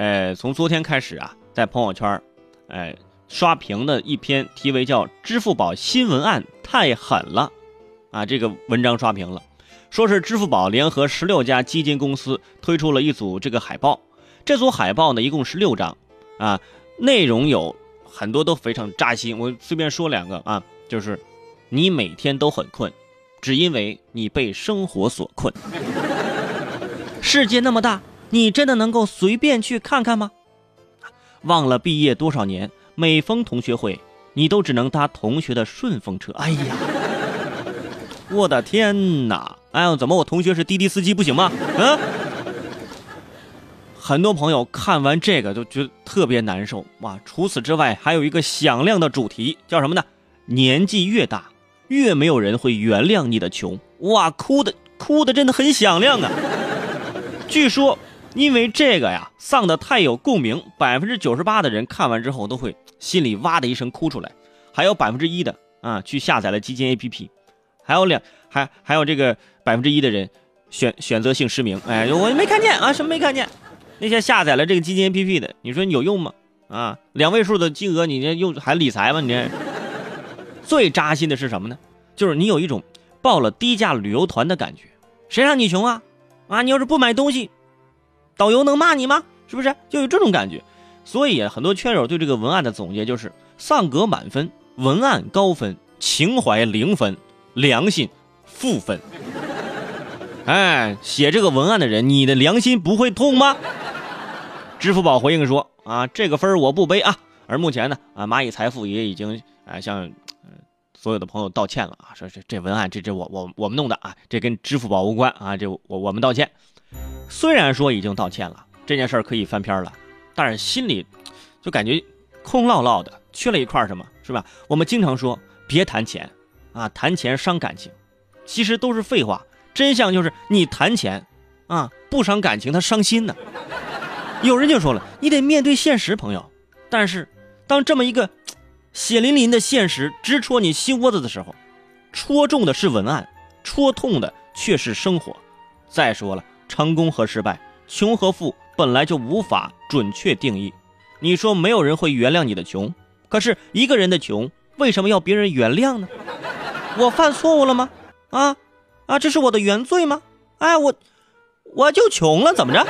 呃，从昨天开始啊，在朋友圈，哎，刷屏的一篇题为叫“支付宝新文案太狠了”，啊，这个文章刷屏了，说是支付宝联合十六家基金公司推出了一组这个海报，这组海报呢一共是六张，啊，内容有很多都非常扎心，我随便说两个啊，就是你每天都很困，只因为你被生活所困。世界那么大。你真的能够随便去看看吗？忘了毕业多少年，每逢同学会，你都只能搭同学的顺风车。哎呀，我的天哪！哎呦，怎么我同学是滴滴司机不行吗？嗯，很多朋友看完这个就觉得特别难受哇。除此之外，还有一个响亮的主题叫什么呢？年纪越大，越没有人会原谅你的穷。哇，哭的哭的真的很响亮啊！据说。因为这个呀，丧的太有共鸣，百分之九十八的人看完之后都会心里哇的一声哭出来，还有百分之一的啊去下载了基金 APP，还有两还还有这个百分之一的人选选择性失明，哎，我没看见啊，什么没看见？那些下载了这个基金 APP 的，你说你有用吗？啊，两位数的金额，你这用还理财吗？你这最扎心的是什么呢？就是你有一种报了低价旅游团的感觉，谁让你穷啊？啊，你要是不买东西。导游能骂你吗？是不是就有这种感觉？所以很多圈友对这个文案的总结就是：丧格满分，文案高分，情怀零分，良心负分。哎，写这个文案的人，你的良心不会痛吗？支付宝回应说：啊，这个分我不背啊。而目前呢，啊，蚂蚁财富也已经啊向所有的朋友道歉了啊，说这这文案这这我我我们弄的啊，这跟支付宝无关啊，这我我们道歉。虽然说已经道歉了，这件事儿可以翻篇了，但是心里 就感觉空落落的，缺了一块什么，是吧？我们经常说别谈钱啊，谈钱伤感情，其实都是废话。真相就是你谈钱啊，不伤感情，他伤心呢。有人就说了，你得面对现实，朋友。但是当这么一个 血淋淋的现实直戳你心窝子的时候，戳中的是文案，戳痛的却是生活。再说了。成功和失败，穷和富本来就无法准确定义。你说没有人会原谅你的穷，可是一个人的穷为什么要别人原谅呢？我犯错误了吗？啊啊，这是我的原罪吗？哎，我我就穷了，怎么着？